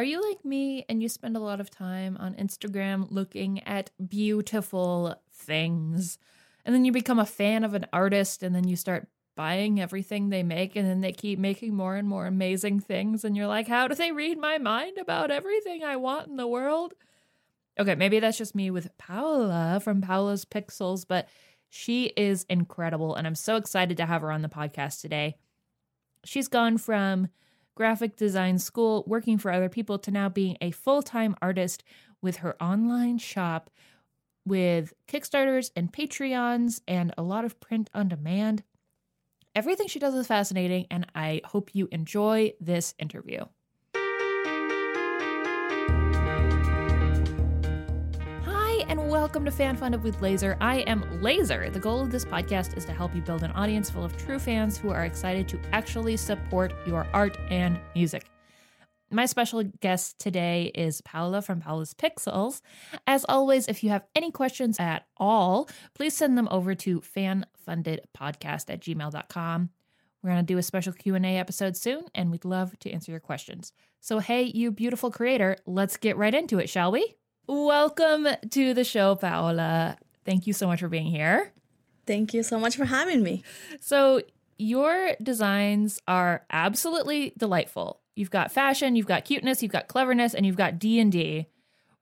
Are you like me and you spend a lot of time on Instagram looking at beautiful things? And then you become a fan of an artist and then you start buying everything they make and then they keep making more and more amazing things and you're like, how do they read my mind about everything I want in the world? Okay, maybe that's just me with Paola from Paola's Pixels, but she is incredible and I'm so excited to have her on the podcast today. She's gone from graphic design school, working for other people, to now being a full time artist with her online shop with Kickstarters and Patreons and a lot of print on demand. Everything she does is fascinating, and I hope you enjoy this interview. Welcome to Fan Funded with Laser. I am Laser. The goal of this podcast is to help you build an audience full of true fans who are excited to actually support your art and music. My special guest today is Paola from Paola's Pixels. As always, if you have any questions at all, please send them over to fanfundedpodcast at gmail.com. We're going to do a special Q&A episode soon, and we'd love to answer your questions. So, hey, you beautiful creator, let's get right into it, shall we? Welcome to the show, Paola. Thank you so much for being here. Thank you so much for having me. So, your designs are absolutely delightful. You've got fashion, you've got cuteness, you've got cleverness, and you've got D&D.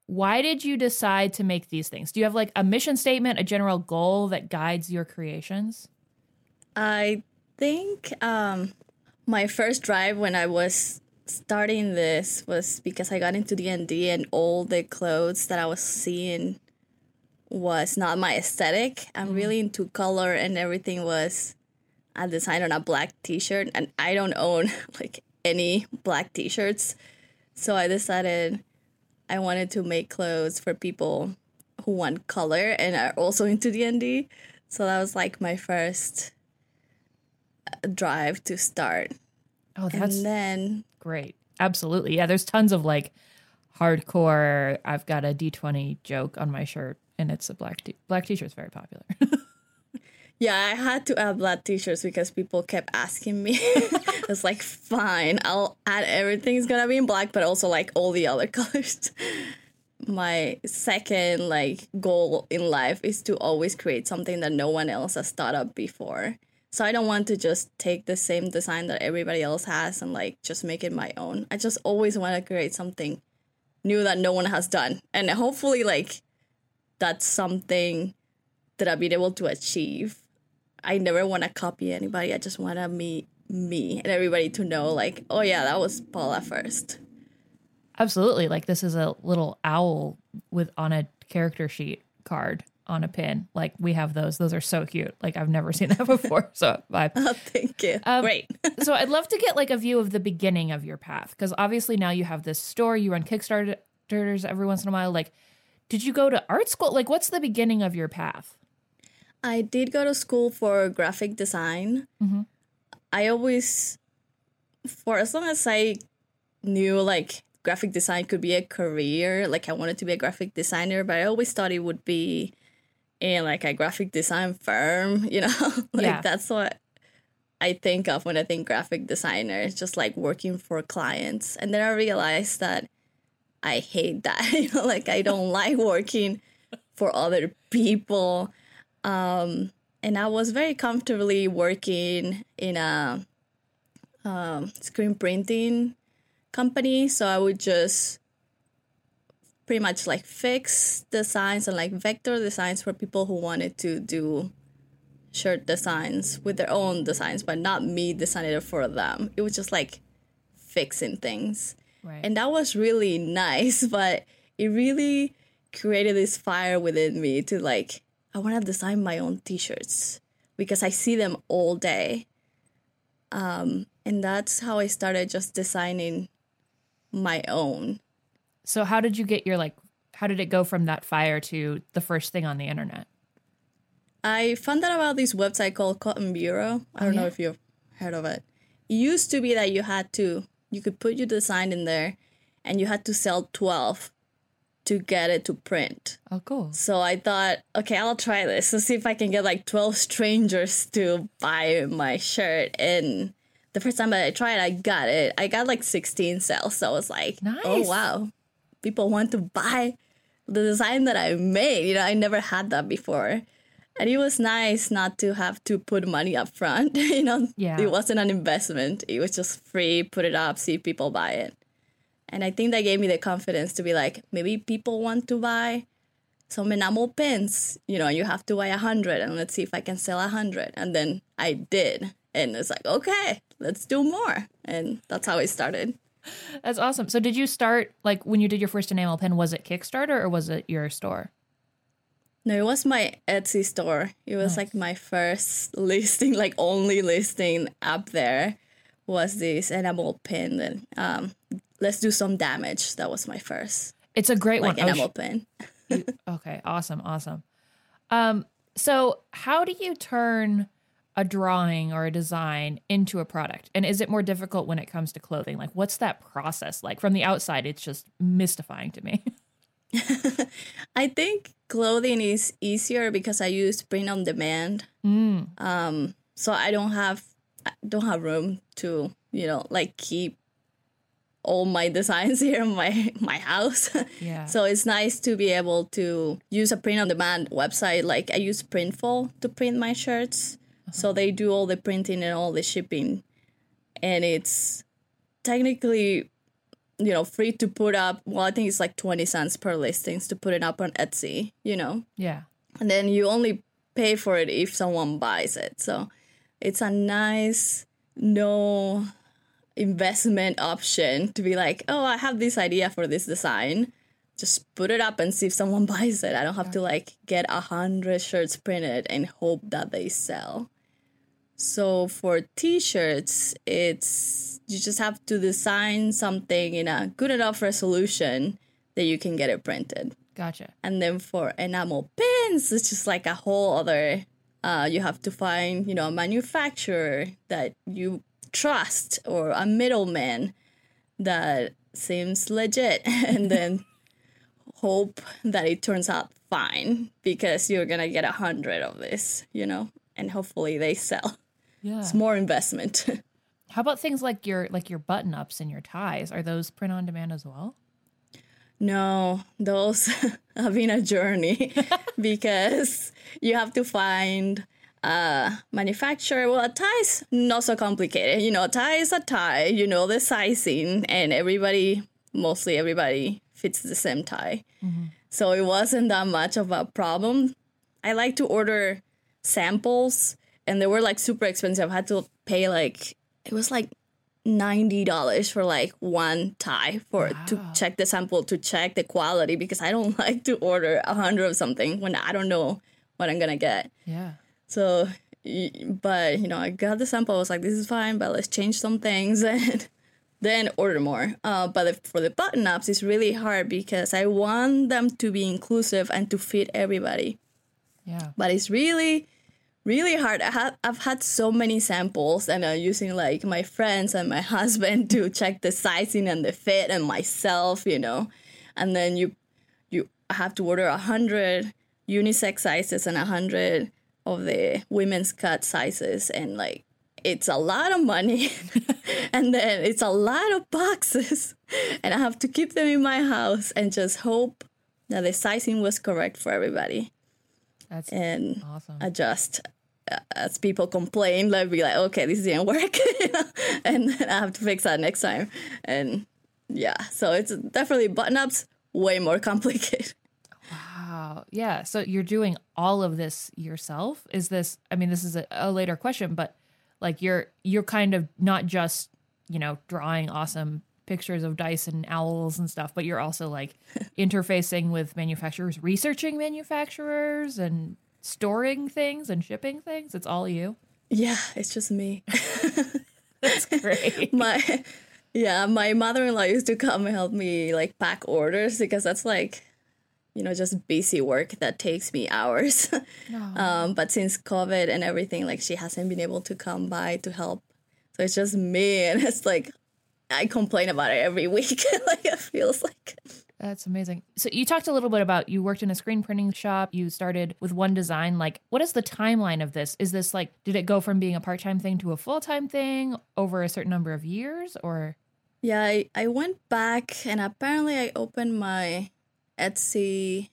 Why did you decide to make these things? Do you have like a mission statement, a general goal that guides your creations? I think um, my first drive when I was starting this was because I got into D&D and all the clothes that I was seeing was not my aesthetic. I'm mm. really into color and everything was a design on a black t-shirt and I don't own like any black t-shirts. So I decided I wanted to make clothes for people who want color and are also into D&D. So that was like my first uh, drive to start. Oh, that's and then great. Absolutely. Yeah, there's tons of like hardcore I've got a D20 joke on my shirt and it's a black t- black t-shirt's very popular. Yeah, I had to add black t-shirts because people kept asking me. it's like, fine, I'll add everything's gonna be in black, but also like all the other colors. My second like goal in life is to always create something that no one else has thought of before. So I don't want to just take the same design that everybody else has and like just make it my own. I just always want to create something new that no one has done. And hopefully like that's something that I've been able to achieve I never want to copy anybody. I just want to meet me and everybody to know, like, oh yeah, that was Paola first. Absolutely. Like this is a little owl with on a character sheet card on a pin. Like we have those. Those are so cute. Like I've never seen that before. So vibe. Oh, thank you. Um, Great. so I'd love to get like a view of the beginning of your path because obviously now you have this store. You run Kickstarters every once in a while. Like, did you go to art school? Like, what's the beginning of your path? I did go to school for graphic design. Mm-hmm. I always, for as long as I knew like graphic design could be a career, like I wanted to be a graphic designer, but I always thought it would be in like a graphic design firm, you know? like yeah. that's what I think of when I think graphic designer. It's just like working for clients. And then I realized that I hate that. you know, like I don't like working for other people. Um, and I was very comfortably working in a um, screen printing company. So I would just pretty much like fix designs and like vector designs for people who wanted to do shirt designs with their own designs, but not me designing it for them. It was just like fixing things. Right. And that was really nice, but it really created this fire within me to like I want to design my own t-shirts because I see them all day. Um, and that's how I started just designing my own. So how did you get your like how did it go from that fire to the first thing on the internet? I found out about this website called Cotton Bureau. I don't oh, yeah? know if you've heard of it. It used to be that you had to you could put your design in there and you had to sell 12 to get it to print. Oh, cool. So I thought, okay, I'll try this Let's see if I can get like 12 strangers to buy my shirt. And the the first time that I tried, I got it. I got like 16 sales. So I was like, oh, nice. oh wow, people want to buy the design that I made. You know, I never had that before. And it was nice not to have to put money up front. you know, Yeah. it wasn't an investment. It was just free, put it up, see if people buy it. And I think that gave me the confidence to be like, maybe people want to buy some enamel pins. You know, you have to buy a hundred and let's see if I can sell a hundred. And then I did. And it's like, okay, let's do more. And that's how it started. That's awesome. So did you start like when you did your first enamel pin? Was it Kickstarter or was it your store? No, it was my Etsy store. It was like my first listing, like only listing up there was this enamel pin. And um, let's do some damage. That was my first It's a great like one. Oh, enamel sh- pin. you- okay, awesome, awesome. Um, so how do you turn a drawing or a design into a product? And is it more difficult when it comes to clothing? Like, what's that process like? From the outside, it's just mystifying to me. I think clothing is easier because I use print on demand. Mm. Um, so I don't have I don't have room to you know like keep all my designs here in my my house. Yeah. so it's nice to be able to use a print on demand website. Like I use Printful to print my shirts, so they do all the printing and all the shipping, and it's technically you know free to put up. Well, I think it's like twenty cents per listings to put it up on Etsy. You know yeah. and then you only pay for it if someone buys it. So it's a nice no investment option to be like, oh, I have this idea for this design. Just put it up and see if someone buys it. I don't have to like get a hundred shirts printed and hope that they sell. So for t-shirts, it's you just have to design something in a good enough resolution that you can get it printed. Gotcha. And then for enamel pins, it's just like a whole other. Uh, you have to find, you know, a manufacturer that you trust or a middleman that seems legit, and then hope that it turns out fine because you're gonna get a hundred of this, you know, and hopefully they sell. Yeah. It's more investment. How about things like your like your button ups and your ties? Are those print on demand as well? No, those have been a journey because you have to find a manufacturer. Well, a tie is not so complicated. You know, a tie is a tie. You know the sizing, and everybody, mostly everybody, fits the same tie. Mm-hmm. So it wasn't that much of a problem. I like to order samples, and they were like super expensive. I had to pay like it was like ninety dollars for like one tie for to check the sample to check the quality because I don't like to order a hundred of something when I don't know what I'm gonna get. Yeah. So, but you know, I got the sample. I was like, this is fine, but let's change some things and then order more. Uh, but if- for the button ups, it's really hard because I want them to be inclusive and to fit everybody Yeah. but it's really really hard. I have, i've had so many samples and i'm using like my friends and my husband to check the sizing and the fit and myself you know? And then you you have to order a hundred unisex sizes and a hundred of the women's cut sizes. And like it's a lot of money and then it's a lot of boxes. And i have to keep them in my house and just hope that the sizing was correct for everybody. That's and awesome. adjust Uh, as people complain. Like be like, okay, this didn't work, and then I have to fix that next time. And yeah, so it's definitely button ups way more complicated. Wow. Yeah. So you're doing all of this yourself? Is this I mean this is a, a later question, but like you're you're kind of not just, you know, drawing awesome pictures of dice and owls and stuff, but you're also like interfacing with manufacturers, researching manufacturers and storing things and shipping things. It's all you. Yeah, it's just me. That's great. my yeah, my mother in law used to come and help me like pack orders because that's like you know just busy work that takes me hours. um, but since COVID and everything, like she hasn't been able to come by to help, so it's just me, and it's like I complain about it every week. like it feels like That's amazing. So you talked a little bit about you worked in a screen printing shop. You started with one design. Like, what is the timeline of this? Is this like, did it go from being a part time thing to a full time thing over a certain number of years, or? Yeah, I, I went back and apparently I opened my Etsy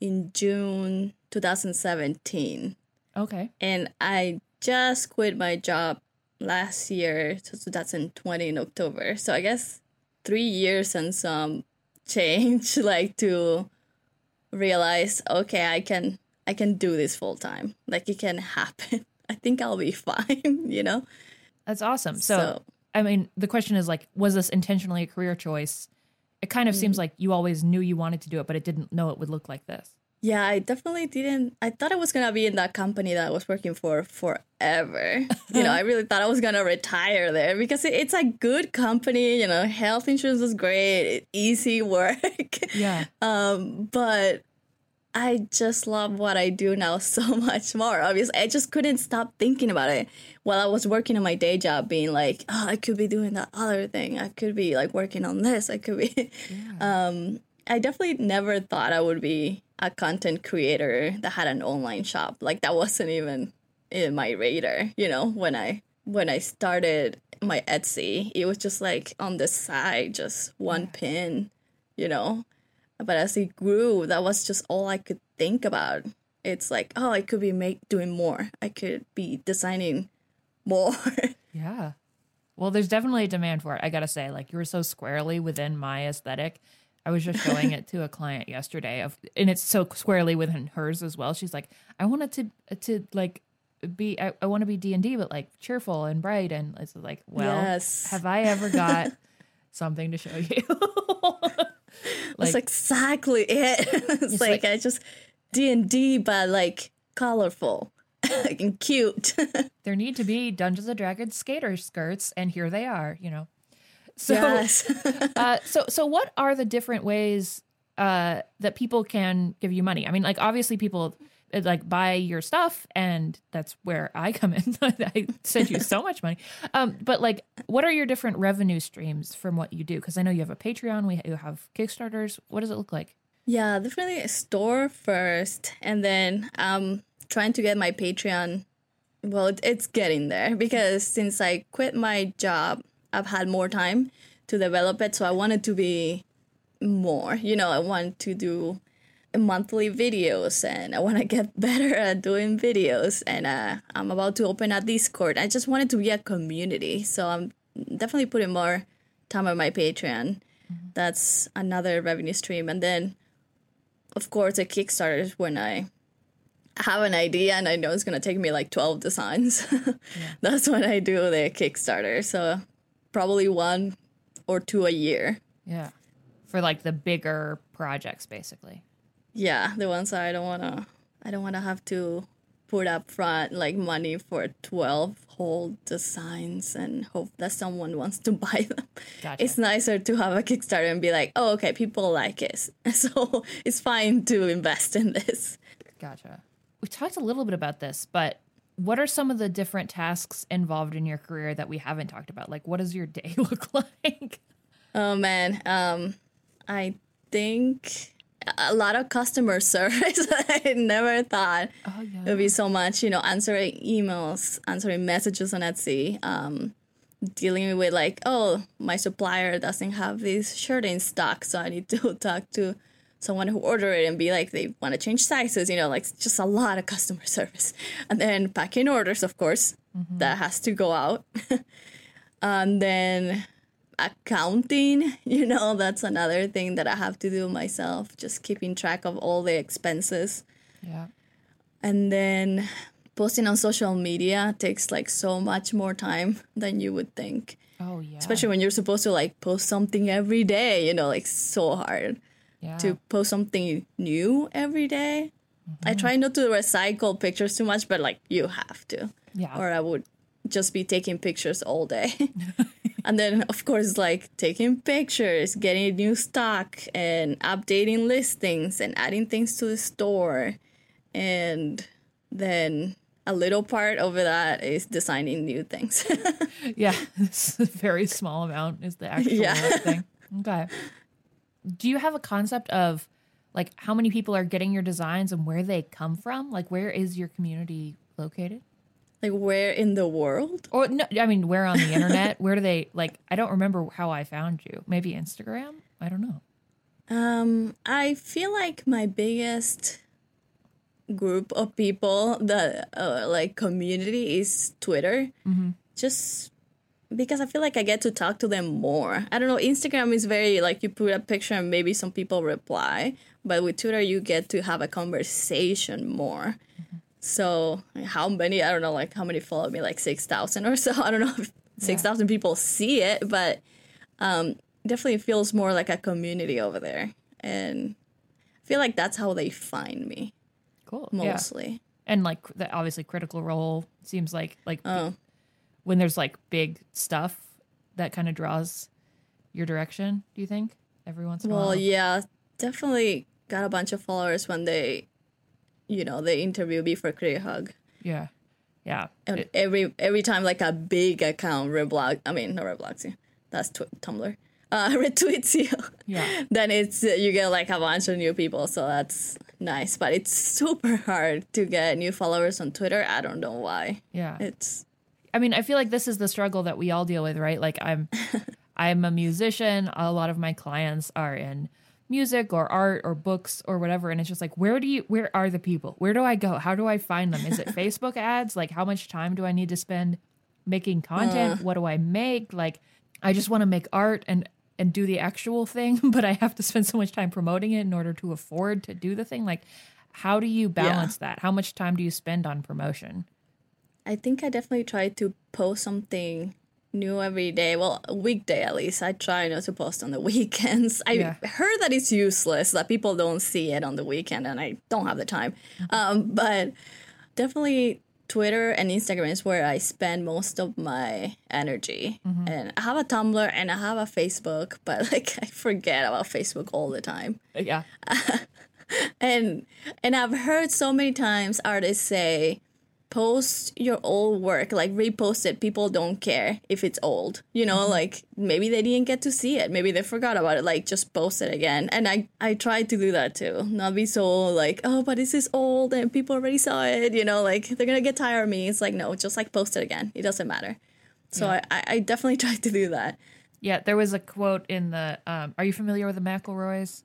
in June 2017. Okay. And I just quit my job last year, so 2020 in October. So I guess three years and some change, like to realize, okay, I can I can do this full time. Like it can happen. I think I'll be fine, you know? That's awesome. So, so I mean, the question is like, was this intentionally a career choice? It kind of mm-hmm. seems like you always knew you wanted to do it, but it didn't know it would look like this. Yeah, I definitely didn't. I thought I was gonna be in that company that I was working for forever. you know, I really thought I was gonna retire there because it, it's a good company. You know, health insurance was great, easy work. Yeah. Um, but I just love what I do now so much more. Obviously, I just couldn't stop thinking about it while I was working on my day job, being like, oh, I could be doing that other thing. I could be like working on this. I could be. Yeah. Um, I definitely never thought I would be a content creator that had an online shop. Like that wasn't even in my radar, you know, when I when I started my Etsy, it was just like on the side, just one pin, you know. But as it grew, that was just all I could think about. It's like, oh, I could be make doing more. I could be designing more. yeah. Well, there's definitely a demand for it. I gotta say, like you were so squarely within my aesthetic I was just showing it to a client yesterday of and it's so squarely within hers as well. She's like, I wanted to to like be I, I want to be D and D, but like cheerful and bright and it's like, well, yes. have I ever got something to show you? like, That's exactly it. it's, it's like, like I just D and D, but like colorful and cute. there need to be Dungeons and Dragons skater skirts, and here they are. You know. So, yes. uh, so, so what are the different ways uh, that people can give you money? I mean, like obviously people uh, like buy your stuff, and that's where I come in. I send you so much money. Um, but like, what are your different revenue streams from what you do? Because I know you have a Patreon, we you have Kickstarters. What does it look like? Yeah, definitely a store first, and then um, trying to get my Patreon. Well, it's getting there because since I quit my job I've had more time to develop it. So I wanted to be more. You know, I want to do monthly videos and I want to get better at doing videos. And uh, I'm about to open a Discord. I just wanted to be a community. So I'm definitely putting more time on my Patreon. Mm-hmm. That's another revenue stream. And then, of course, a Kickstarter is when I have an idea and I know it's going to take me like 12 designs. yeah. That's when I do the Kickstarter. So probably one or two a year. Yeah. For like the bigger projects basically. Yeah, the ones I don't want to I don't want to have to put up front like money for 12 whole designs and hope that someone wants to buy them. Gotcha. It's nicer to have a Kickstarter and be like, "Oh, okay, people like it." So, it's fine to invest in this. Gotcha. We talked a little bit about this, but what are some of the different tasks involved in your career that we haven't talked about? Like, what does your day look like? Oh man, um, I think a lot of customer service. I never thought oh, yeah. it would be so much. You know, answering emails, answering messages on Etsy, um, dealing with like, oh, my supplier doesn't have this shirt in stock, so I need to talk to someone who order it and be like they want to change sizes you know like just a lot of customer service. And then packing orders of course. Mm-hmm. that has to go out. And then accounting you know that's another thing that i have to do myself just keeping track of all the expenses. Yeah. And then posting on social media takes like so much more time than you would think. Oh yeah. Especially when you're supposed to like post something every day you know like so hard yeah. to post something new every day. Mm-hmm. I try not to recycle pictures too much, but like you have to. Yeah. Or I would just be taking pictures all day. and then of course like taking pictures, getting new stock and updating listings and adding things to the store. And then a little part over that is designing new things. yeah, a very small amount is the actual yeah. thing. Okay do you have a concept of like how many people are getting your designs and where they come from? Like where is your community located? Like where in the world? Or no, I mean where on the internet? where do they like I don't remember how I found you. Maybe Instagram? I don't know. Um, I feel like my biggest group of people, the uh, like community, is Twitter. Just because I feel like I get to talk to them more. I don't know. Instagram is very like you put a picture and maybe some people reply, but with Twitter you get to have a conversation more. So how many? I don't know. Like how many follow me? Like six thousand or so. I don't know if six thousand people see it, but um, definitely feels more like a community over there, and I feel like that's how they find me Cool. Yeah. mostly. And like the obviously critical role seems like like Oh. When there's like big stuff that kind of draws your direction, do you think? Every once in a while. Well, yeah, definitely got a bunch of followers when they, you know, they interview me for Creator Hug. Yeah. Yeah. And It- every every time like a big account reblog, I mean not reblogs you, that's tw- Tumblr, uh, retweets you, Yeah. then it's uh, you get like a bunch of new people, so that's nice. But it's super hard to get new followers on Twitter. I don't know why. yeah. It's I mean, I feel like this is the struggle that we all deal with, right? Like I'm I'm a musician. A lot of my clients are in music or art or books or whatever and it's just like where do you where are the people? Where do I go? How do I find them? Is it Facebook ads? Like how much time do I need to spend making content? Uh. What do I make? Like I just want to make art and and do the actual thing, but I have to spend so much time promoting it in order to afford to do the thing. Like how do you balance that? How much time do you spend on promotion? I think I definitely try to post something new every day. Well, a weekday at least. I try not to post on the weekends. I Yeah. heard that it's useless that people don't see it on the weekend, and I don't have the time. Mm-hmm. Um, but definitely Twitter and Instagram is where I spend most of my energy. Mm-hmm. And I have a Tumblr and I have a Facebook, but like I forget about Facebook all the time uh, Yeah. and and I've heard so many times artists say, post your old work, like repost it. People don't care if it's old. You know, like maybe they didn't get to see it, maybe they forgot about it. Like just post it again. And I I try to do that too. Not be so like, oh, but this is old and people already saw it. You know, like they're gonna get tired of me. It's like no, just like post it again. It doesn't matter. So I, I I definitely try to do that. Yeah, there was a quote in the. Um, are you familiar with the McElroys?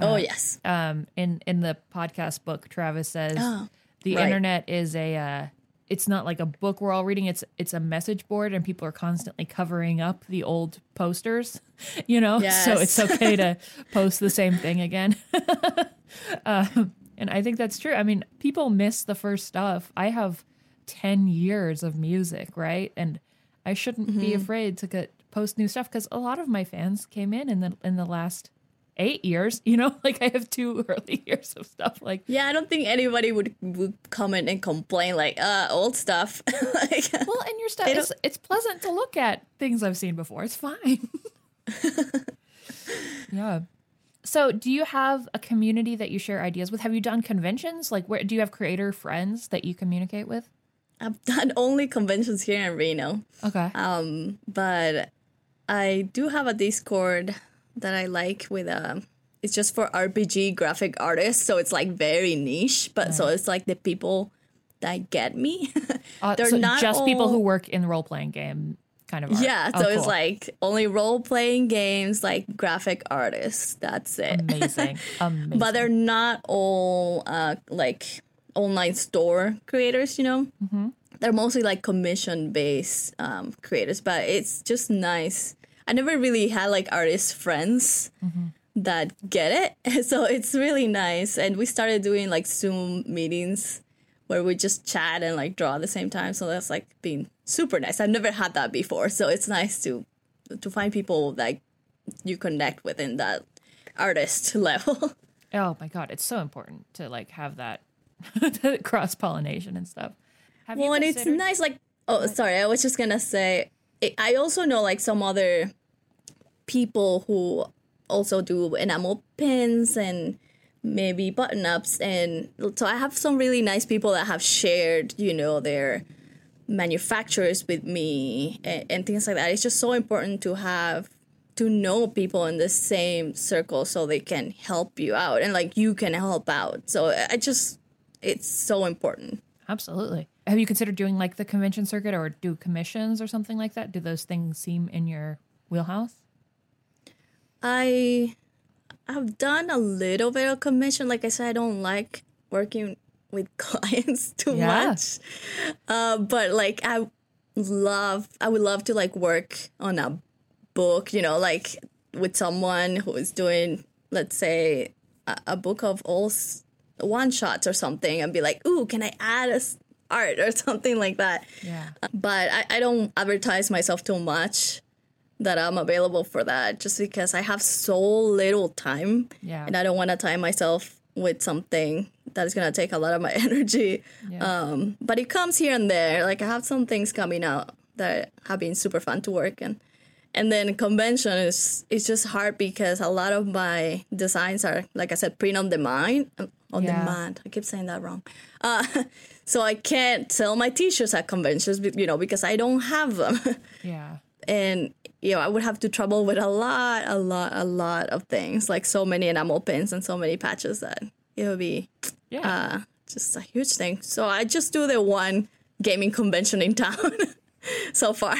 oh yes. Um, in in the podcast book, Travis says Oh, the right. internet is a. Uh, it's not like a book we're all reading. It's it's a message board, and people are constantly covering up the old posters. You know, so it's okay to post the same thing again. um, and I think that's true. I mean, people miss the first stuff. I have ten years of music, right? And I shouldn't Mm-hmm. be afraid to get post new stuff because a lot of my fans came in in the in the last eight years. You know, like I have two early years of stuff. Like, Yeah, I don't think anybody would would comment and complain like, uh, old stuff. like, well, and your stuff it's, it's pleasant to look at things I've seen before. It's fine. yeah. So, do you have a community that you share ideas with? Have you done conventions? Like, where do you have creator friends that you communicate with? I've done only conventions here in Reno, Okay. um, but I do have a Discord that I like with um It's just for RPG graphic artists, so it's like very niche. But so it's like the people that get me. Uh, They're so not just people who work in role playing game kind of. Art. yeah, Oh, so it's like only role playing games, like graphic artists. That's it. amazing, amazing. but they're not all uh, like online store creators you know mm-hmm. they're mostly like commission based um, creators but it's just nice i never really had like artist friends mm-hmm. that get it so it's really nice and we started doing like zoom meetings where we just chat and like draw at the same time so that's like been super nice i've never had that before so it's nice to to find people that you connect with in that artist level oh my god, it's so important to like have that cross pollination and stuff. Have you Well, and it's nice. Like, oh, sorry, I was just gonna say. I also know like some other people who also do enamel pins and maybe button ups, and so I have some really nice people that have shared, you know, their manufacturers with me and, and things like that. It's just so important to have to know people in the same circle so they can help you out and like you can help out. So I just it's so important. Absolutely. Have you considered doing like the convention circuit or do commissions or something like that? Do those things seem in your wheelhouse? I have done a little bit of commission. Like I said, I don't like working with clients too Yeah. much. Uh, but like I love, I would love to like work on a book. You know, like with someone who is doing, let's say, a, a book of all s- one shots or something, and be like, "Ooh, can I add a s- art or something like that?" Yeah. but I, I don't advertise myself too much that I'm available for that just because I have so little time Yeah. and I don't want to tie myself with something that is going to take a lot of my energy. Yeah. Um, but it comes here and there. Like I have some things coming out that have been super fun to work and and then convention is it's just hard because a lot of my designs are like I said print on demand on Yeah. demand. I keep saying that wrong. Uh, so I can't sell my t-shirts at conventions, you know, because I don't have them. Yeah. And you know, I would have to trouble with a lot, a lot, a lot of things, like so many enamel pins and so many patches that it would be Yeah. uh, just a huge thing. So I just do the one gaming convention in town so far.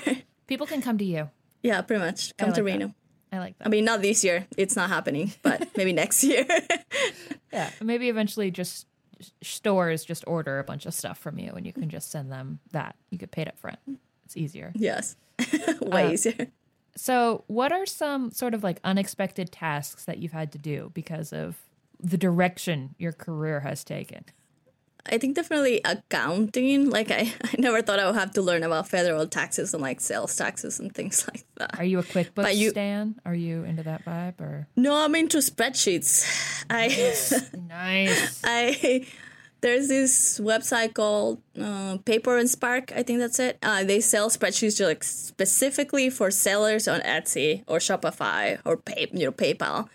People can come to you. Yeah, pretty much. Come to like that. Reno. I like that. I mean, not this year. It's not happening, but maybe next year. Yeah, maybe eventually just just stores just order a bunch of stuff from you and you can just send them that. You get paid up front. It's easier. yes, way Uh, easier. So, what are some sort of like unexpected tasks that you've had to do because of the direction your career has taken? I think definitely accounting. Like I, I never thought I would have to learn about federal taxes and like sales taxes and things like that. Are you a QuickBooks But you- stan? Are you into that vibe or No, I'm into spreadsheets. I nice? I there's this website called uh, Paper and Spark. I think that's it. Uh, they sell spreadsheets to, like specifically for sellers on Etsy or Shopify or pay, you know PayPal.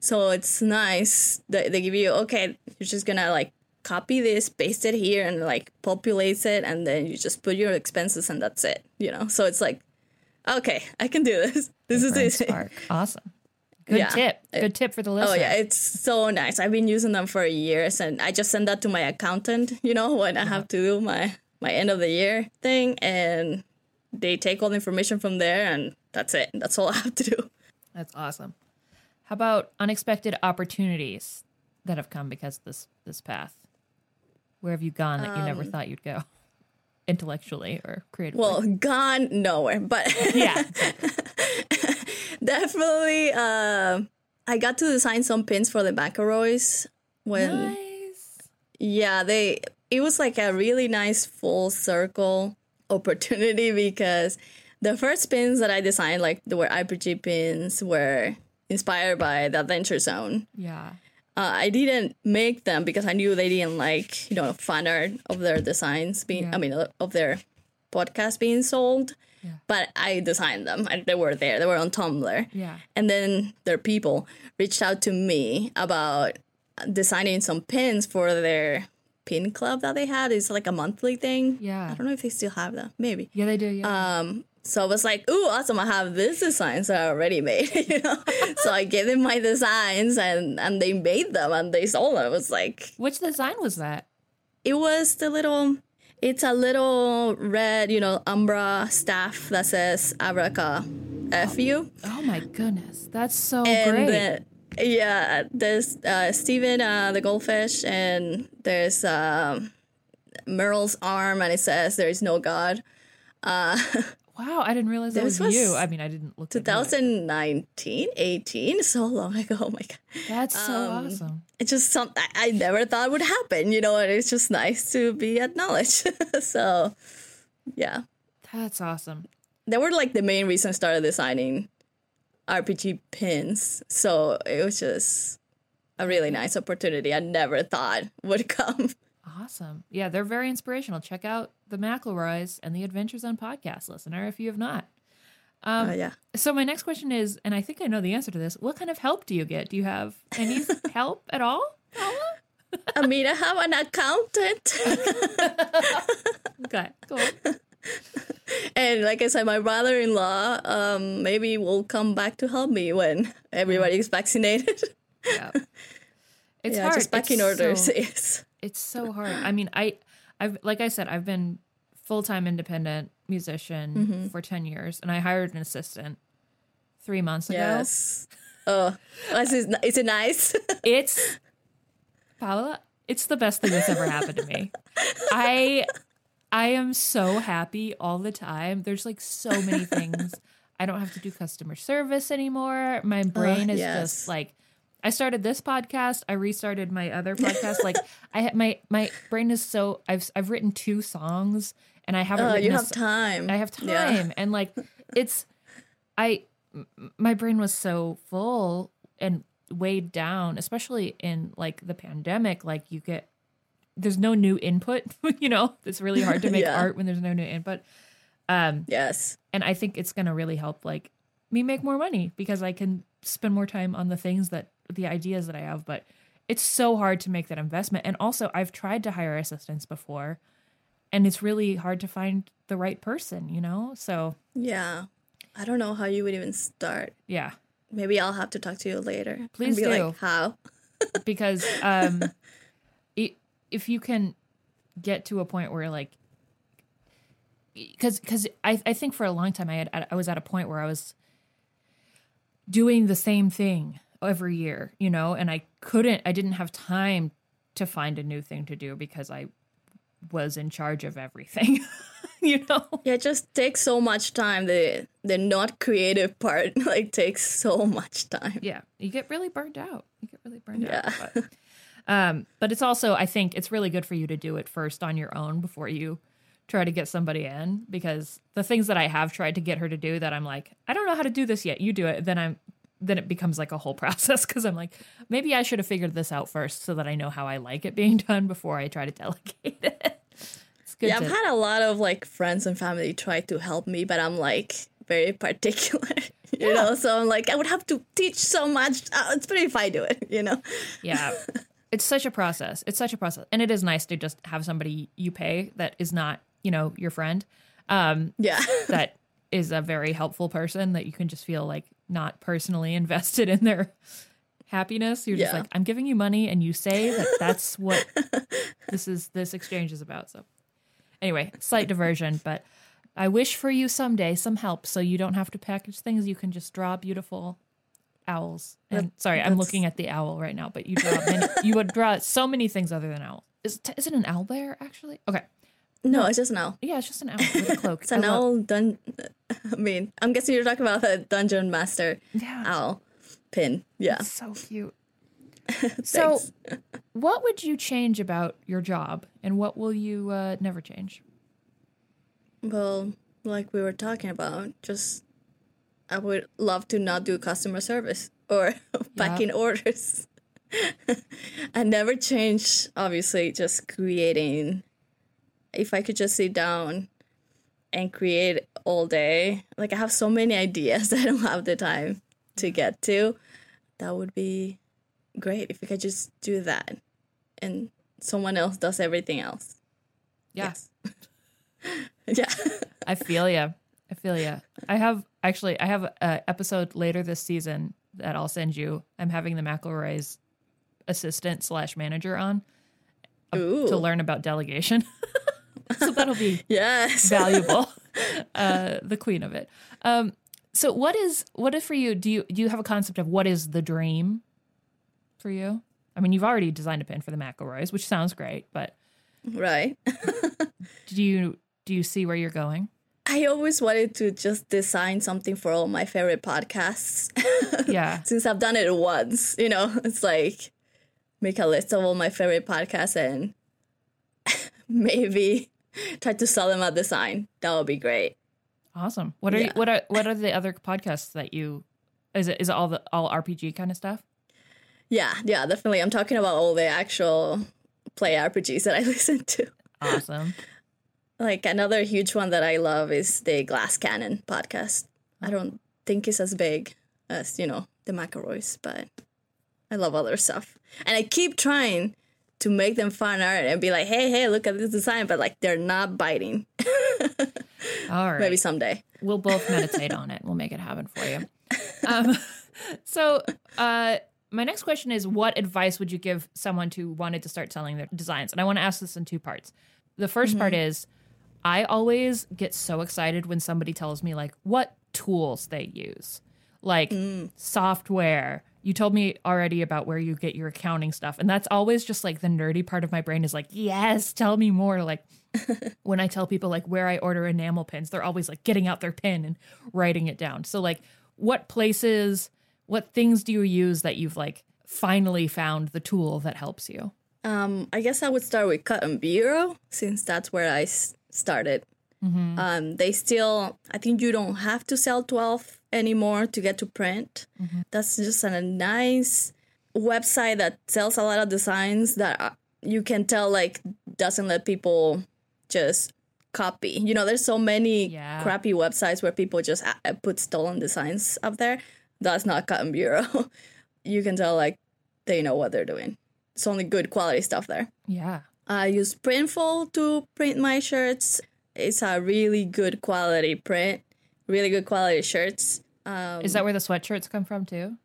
So it's nice that they give you okay. You're just gonna like copy this, paste it here, and like populates it, and then you just put your expenses, and that's it. You know. So it's like, okay, I can do this. This is easy. Spark. Awesome. Good Yeah. tip. Good tip for the listener. Oh yeah, it's so nice. I've been using them for years, and I just send that to my accountant. You know, when I have to do my my end of the year thing, and they take all the information from there, and that's it. That's all I have to do. That's awesome. How about unexpected opportunities that have come because of this this path? Where have you gone that you never Um, thought you'd go, intellectually or creatively? Well, gone nowhere, but yeah, definitely, uh, I got to design some pins for the McElroys when nice. Yeah, they it was like a really nice full circle opportunity because the first pins that I designed, like the were RPG pins, were inspired by the Adventure Zone. Yeah, Uh, I didn't make them because I knew they didn't like you know fan art of their designs being. Yeah. I mean, of their podcast being sold. Yeah. But I designed them. and They were there. They were on Tumblr. yeah, And then their people reached out to me about designing some pins for their pin club that they had. It's like a monthly thing. Yeah. I don't know if they still have that. Maybe. yeah. They do. Yeah. Um, so I was like, ooh, awesome. I have these designs that are already made, you know? so I gave them my designs and, and they made them and they sold them. It was like, Which design was that? it was the little, it's a little red, you know, umbra staff that says Abraca FU. Oh my goodness, that's so and great. the- yeah, there's uh, Steven, uh, the goldfish, and there's um, Merle's arm, and it says "There is no God." wow, I didn't realize that was, was you. I mean, I didn't look. 2019, 18, so long ago. Oh my god! That's so um, awesome. It's just something I I never thought would happen, you know. And it's just nice to be acknowledged. so, yeah, That's awesome. they were like the main reason I started designing RPG pins. So it was just a really nice opportunity. I never thought would come. Awesome. Yeah, they're very inspirational. Check out the McElroys and the Adventure Zone podcast listener if you have not. Um, Oh yeah. So my next question is, and I think I know the answer to this. What kind of help do you get? Do you have any help at all? I mean, I have an accountant. Okay, cool. and like I said, my brother-in-law um, maybe will come back to help me when everybody is vaccinated. Yeah. It's yeah, hard. just backing It's order, so- yes. It's so hard. I mean, I, I've like I said, I've been full time independent musician Mm-hmm. for ten years, and I hired an assistant three months ago. Yes. Oh, is it, is it nice? It's Paula. It's the best thing that's ever happened to me. I, I am so happy all the time. There's like so many things. I don't have to do customer service anymore. My brain is yes. just like. I started this podcast. I restarted my other podcast. like I had my my brain is so I've I've written two songs and I haven't. Oh, written you have time. I have time, Yeah. and like it's I my brain was so full and weighed down, especially in like the pandemic. Like you get there's no new input. you know, it's really hard to make Yeah. art when there's no new input. Um, Yes. and I think it's gonna really help like me make more money because I can spend more time on the things that the ideas that I have. But it's so hard to make that investment. And also, I've tried to hire assistants before, and it's really hard to find the right person. You know, so Yeah. I don't know how you would even start. yeah. Maybe I'll have to talk to you later. Please be do. like, how? because um i if you can get to a point where like because because I, I think for a long time I had I was at a point where I was doing the same thing every year, you know, and I couldn't I didn't have time to find a new thing to do because I was in charge of everything. you know? Yeah, it just takes so much time. The the not creative part like takes so much time. yeah you get really burned out you get really burned Yeah. out but, um but it's also i think it's really good for you to do it first on your own before you try to get somebody in because the things that i have tried to get her to do that i'm like i don't know how to do this yet you do it then i'm then it becomes like a whole process because i'm like maybe i should have figured this out first so that i know how i like it being done before i try to delegate it it's good Yeah, to, I've had a lot of like friends and family try to help me, but I'm like very particular, you know. So I'm like, I would have to teach so much. Uh, it's better if I do it, you know. Yeah. It's such a process. It's such a process. And it is nice to just have somebody you pay that is not, you know, your friend. Um, Yeah, that is a very helpful person that you can just feel like not personally invested in their happiness. You're just like, I'm giving you money and you say that that's what this is this exchange is about. So anyway, slight diversion, but I wish for you someday some help so you don't have to package things. You can just draw beautiful owls. And sorry, I'm looking at the owl right now, but you draw many, you would draw so many things other than owl. Is is it an owl bear actually? Okay. No, it's just an owl. Yeah, it's just an owl with a cloak. It's an I owl dun. I mean, I'm guessing you're talking about the dungeon master Yeah. owl pin. Yeah. So cute. so, what would you change about your job, and what will you uh, never change? Well, like we were talking about, just I would love to not do customer service or packing orders. I never change, obviously, just creating. If I could just sit down and create all day, like I have so many ideas that I don't have the time to get to, that would be great if we could just do that and someone else does everything else. Yeah, Yeah. I feel you. I feel you. I have actually, I have an episode later this season that I'll send you. I'm having the McElroy's assistant slash manager on uh, Ooh. to learn about delegation. so that'll be Yes. valuable. uh, the queen of it. Um, so what is what is for you? Do you do you have a concept of what is the dream for you? I mean, you've already designed a pin for the McElroys, which sounds great, but Right. do you do you see where you're going? I always wanted to just design something for all my favorite podcasts. Yeah, Since I've done it once, you know, it's like make a list of all my favorite podcasts and maybe try to sell them at the sign. That would be great. awesome. What are you, what are what are the other podcasts that you? Is it is it all the all RPG kind of stuff? Yeah, yeah, definitely. I'm talking about all the actual play RPGs that I listen to. Awesome. Like another huge one that I love is the Glass Cannon podcast. I don't think it's as big as, you know, the McElroys, but I love other stuff. And I keep trying to make them fun art and be like, hey, hey, look at this design, but like they're not biting. All right. Maybe someday. We'll both meditate on it. We'll make it happen for you. Um, so, uh, my next question is what advice would you give someone who wanted to start selling their designs? And I want to ask this in two parts. The 1st part is I always get so excited when somebody tells me like what tools they use. Like software. You told me already about where you get your accounting stuff. And that's always just like the nerdy part of my brain is like, "Yes, tell me more." Like when I tell people like where I order enamel pins, they're always like getting out their pin and writing it down. So like what places, what things do you use that you've like finally found the tool that helps you? Um, I guess I would start with Cotton Bureau since that's where I s- started. Um, they still, I think you don't have to sell 12 anymore to get to print. That's just a nice website that sells a lot of designs that uh, you can tell like doesn't let people just copy. You know, there's so many Yeah. crappy websites where people just put stolen designs up there. That's not Cotton Bureau. you can tell like they know what they're doing. It's only good quality stuff there. Yeah. I use Printful to print my shirts. It's a really good quality print, really good quality shirts. Um, Is that where the sweatshirts come from too?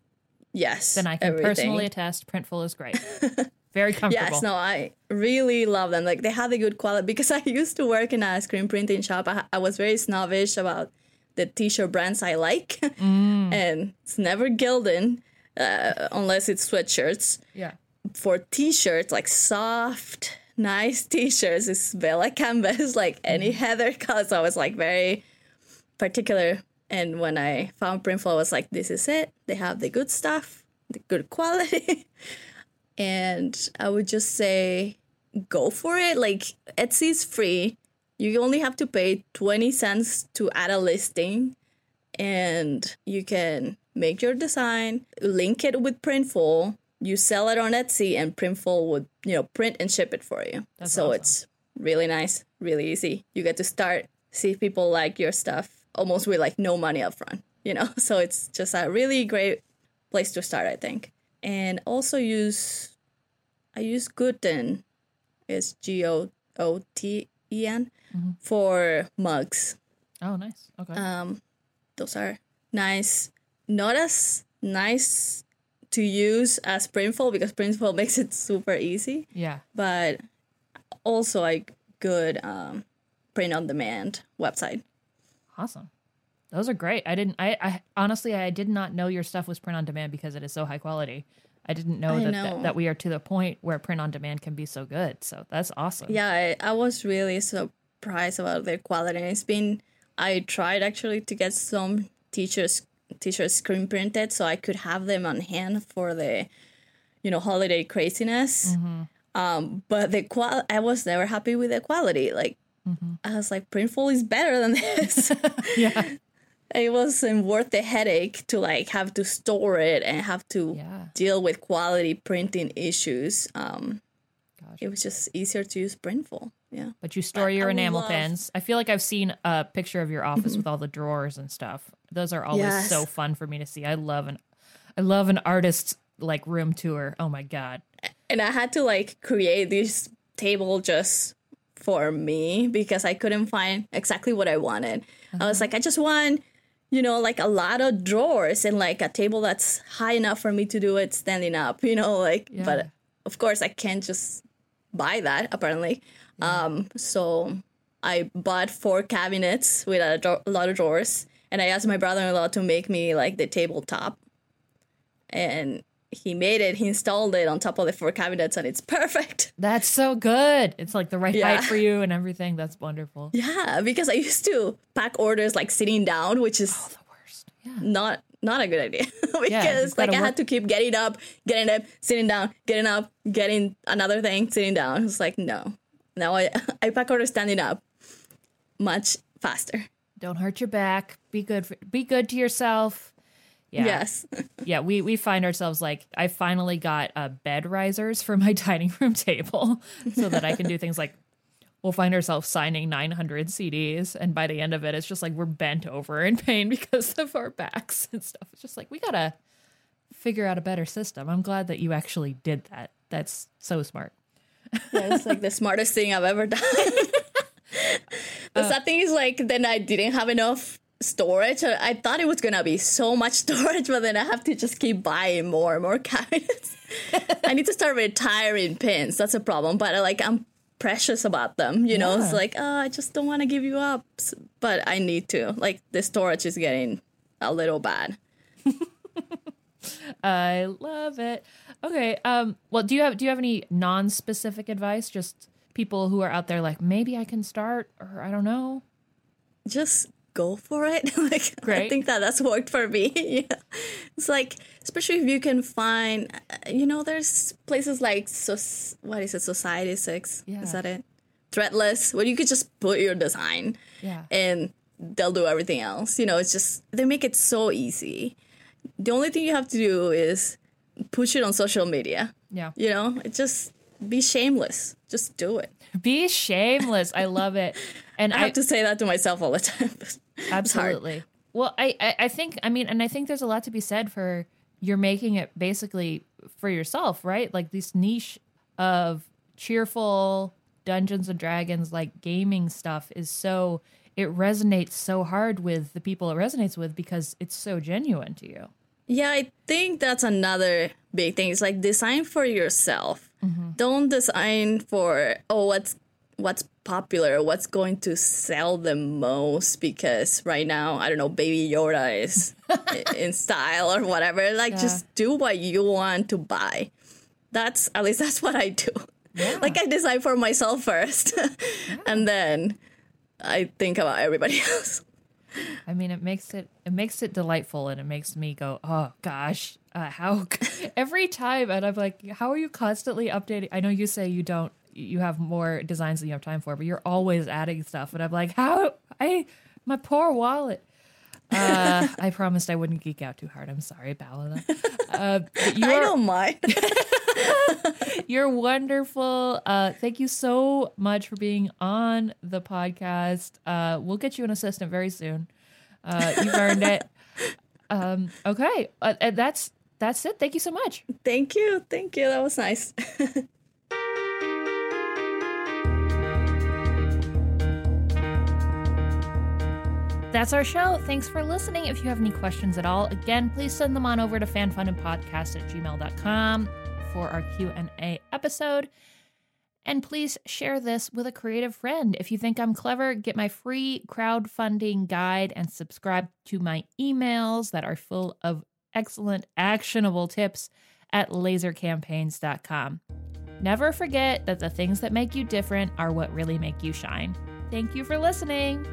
yes, Then I can everything. personally attest Printful is great. Very comfortable. Yes, no, I really love them. Like they have a good quality because I used to work in a screen printing shop. I, I was very snobbish about the t-shirt brands I like, and it's never Gildan uh, unless it's sweatshirts. Yeah. for t-shirts like soft nice t-shirts is Bella Canvas like any mm. Heather color so I was like very particular. And when I found Printful I was like this is it. They have the good stuff the good quality. And I would just say go for it. Like Etsy is free. You only have to pay 20 cents to add a listing and you can make your design, link it with Printful, you sell it on Etsy, and Printful would you know print and ship it for you. so awesome. it's really nice, really easy. You get to start see if people like your stuff almost with like no money up front, you know. So it's just a really great place to start, I think. And also use I use Gooten, it's G O O T E N for mugs Oh, nice. Okay. um, those are nice not as nice to use as printful because printful makes it super easy yeah. but also like good um, print on demand website Awesome. Those are great. I didn't. I, I honestly, I did not know your stuff was print on demand because it is so high quality. I didn't know, I that, know. that that we are to the point where print on demand can be so good. So that's awesome. yeah I, I was really surprised about their quality and it's been i tried actually to get some teachers teachers screen printed so i could have them on hand for the you know holiday craziness um but the qual i was never happy with the quality like i was like printful is better than this Yeah. it wasn't worth the headache to like have to store it and have to Yeah. deal with quality printing issues um Gosh. it was just easier to use printful yeah But you store your I enamel love- pens. I feel like I've seen a picture of your office with all the drawers and stuff. Those are always Yes. so fun for me to see. I love an I love an artist's like room tour. Oh my god. and I had to like create this table just for me because I couldn't find exactly what I wanted. I was like, I just want, you know, like a lot of drawers and like a table that's high enough for me to do it standing up, you know, like, Yeah. but of course I can't just buy that apparently. Um, so I bought four cabinets with a, dra- a lot of drawers and I asked my brother-in-law to make me like the tabletop and he made it. He installed it on top of the four cabinets, and it's perfect. That's so good. It's like the right Yeah. height for you and everything. That's wonderful. Yeah, because I used to pack orders like sitting down, which is oh, The worst. Yeah. not not a good idea because you've like I work- had to keep getting up, getting up, sitting down, getting up, getting another thing, sitting down. It's like no. Now I I pack orders standing up, much faster. Don't hurt your back. Be good. For, be good to yourself. Yeah. Yes. Yeah. We we find ourselves like I finally got uh, bed risers for my dining room table so that I can do things like we'll find ourselves signing 900 CDs and by the end of it it's just like we're bent over in pain because of our backs and stuff. It's just like we gotta figure out a better system. I'm glad that you actually did that. That's so smart. yeah, it's like the smartest thing I've ever done. The sad thing is like then I didn't have enough storage. I thought it was gonna be so much storage, but then I have to just keep buying more and more cabinets. I need to start retiring pins. That's a problem. But like I'm precious about them. You know, Yeah. it's like oh, I just don't want to give you up, but I need to. Like the storage is getting a little bad. I love it. Okay. Um. Well, do you have do you have any non-specific advice? Just people who are out there, like maybe I can start, or I don't know. just go for it. like I think that that's worked for me. yeah. It's like especially if you can find uh, you know there's places like so what is it Society 6 Yeah. is that it? Threadless where you could just put your design Yeah. and they'll do everything else. You know, it's just they make it so easy. The only thing you have to do is push it on social media. Yeah. You know, it just be shameless. Just do it. Be shameless. I love it. And I I, have to say that to myself all the time. Absolutely. Well, I, I I think I mean, and I think there's a lot to be said for you're making it basically for yourself, right? Like this niche of cheerful Dungeons and Dragons like gaming stuff is so it resonates so hard with the people it resonates with because it's so genuine to you. Yeah, I think that's another big thing. It's like design for yourself. Mm-hmm. Don't design for oh what's what's popular, what's going to sell the most because right now, I don't know, baby Yoda is in style or whatever. Like just do what you want to buy. That's at least that's what I do. Like I design for myself first and then I think about everybody else. I mean, it makes it it makes it delightful, and it makes me go, oh gosh, uh, how every time, and I'm like, how are you constantly updating? I know you say you don't, you have more designs than you have time for, but you're always adding stuff, and I'm like, how I my poor wallet. Uh, I promised I wouldn't geek out too hard. I'm sorry, Paola. Uh, but I you're don't mind. you're wonderful. Uh, thank you so much for being on the podcast. Uh, we'll get you an assistant very soon. Uh, you've earned it. Um, okay, uh, and that's that's it. Thank you so much. thank you. Thank you. That was nice. That's our show. Thanks for listening. If you have any questions at all, again, please send them on over to fanfundandpodcast at gmail.com for our Q&A episode. And please share this with a creative friend. If you think I'm clever, get my free crowdfunding guide and subscribe to my emails that are full of excellent, actionable tips at lasercampaigns.com. Never forget that the things that make you different are what really make you shine. Thank you for listening.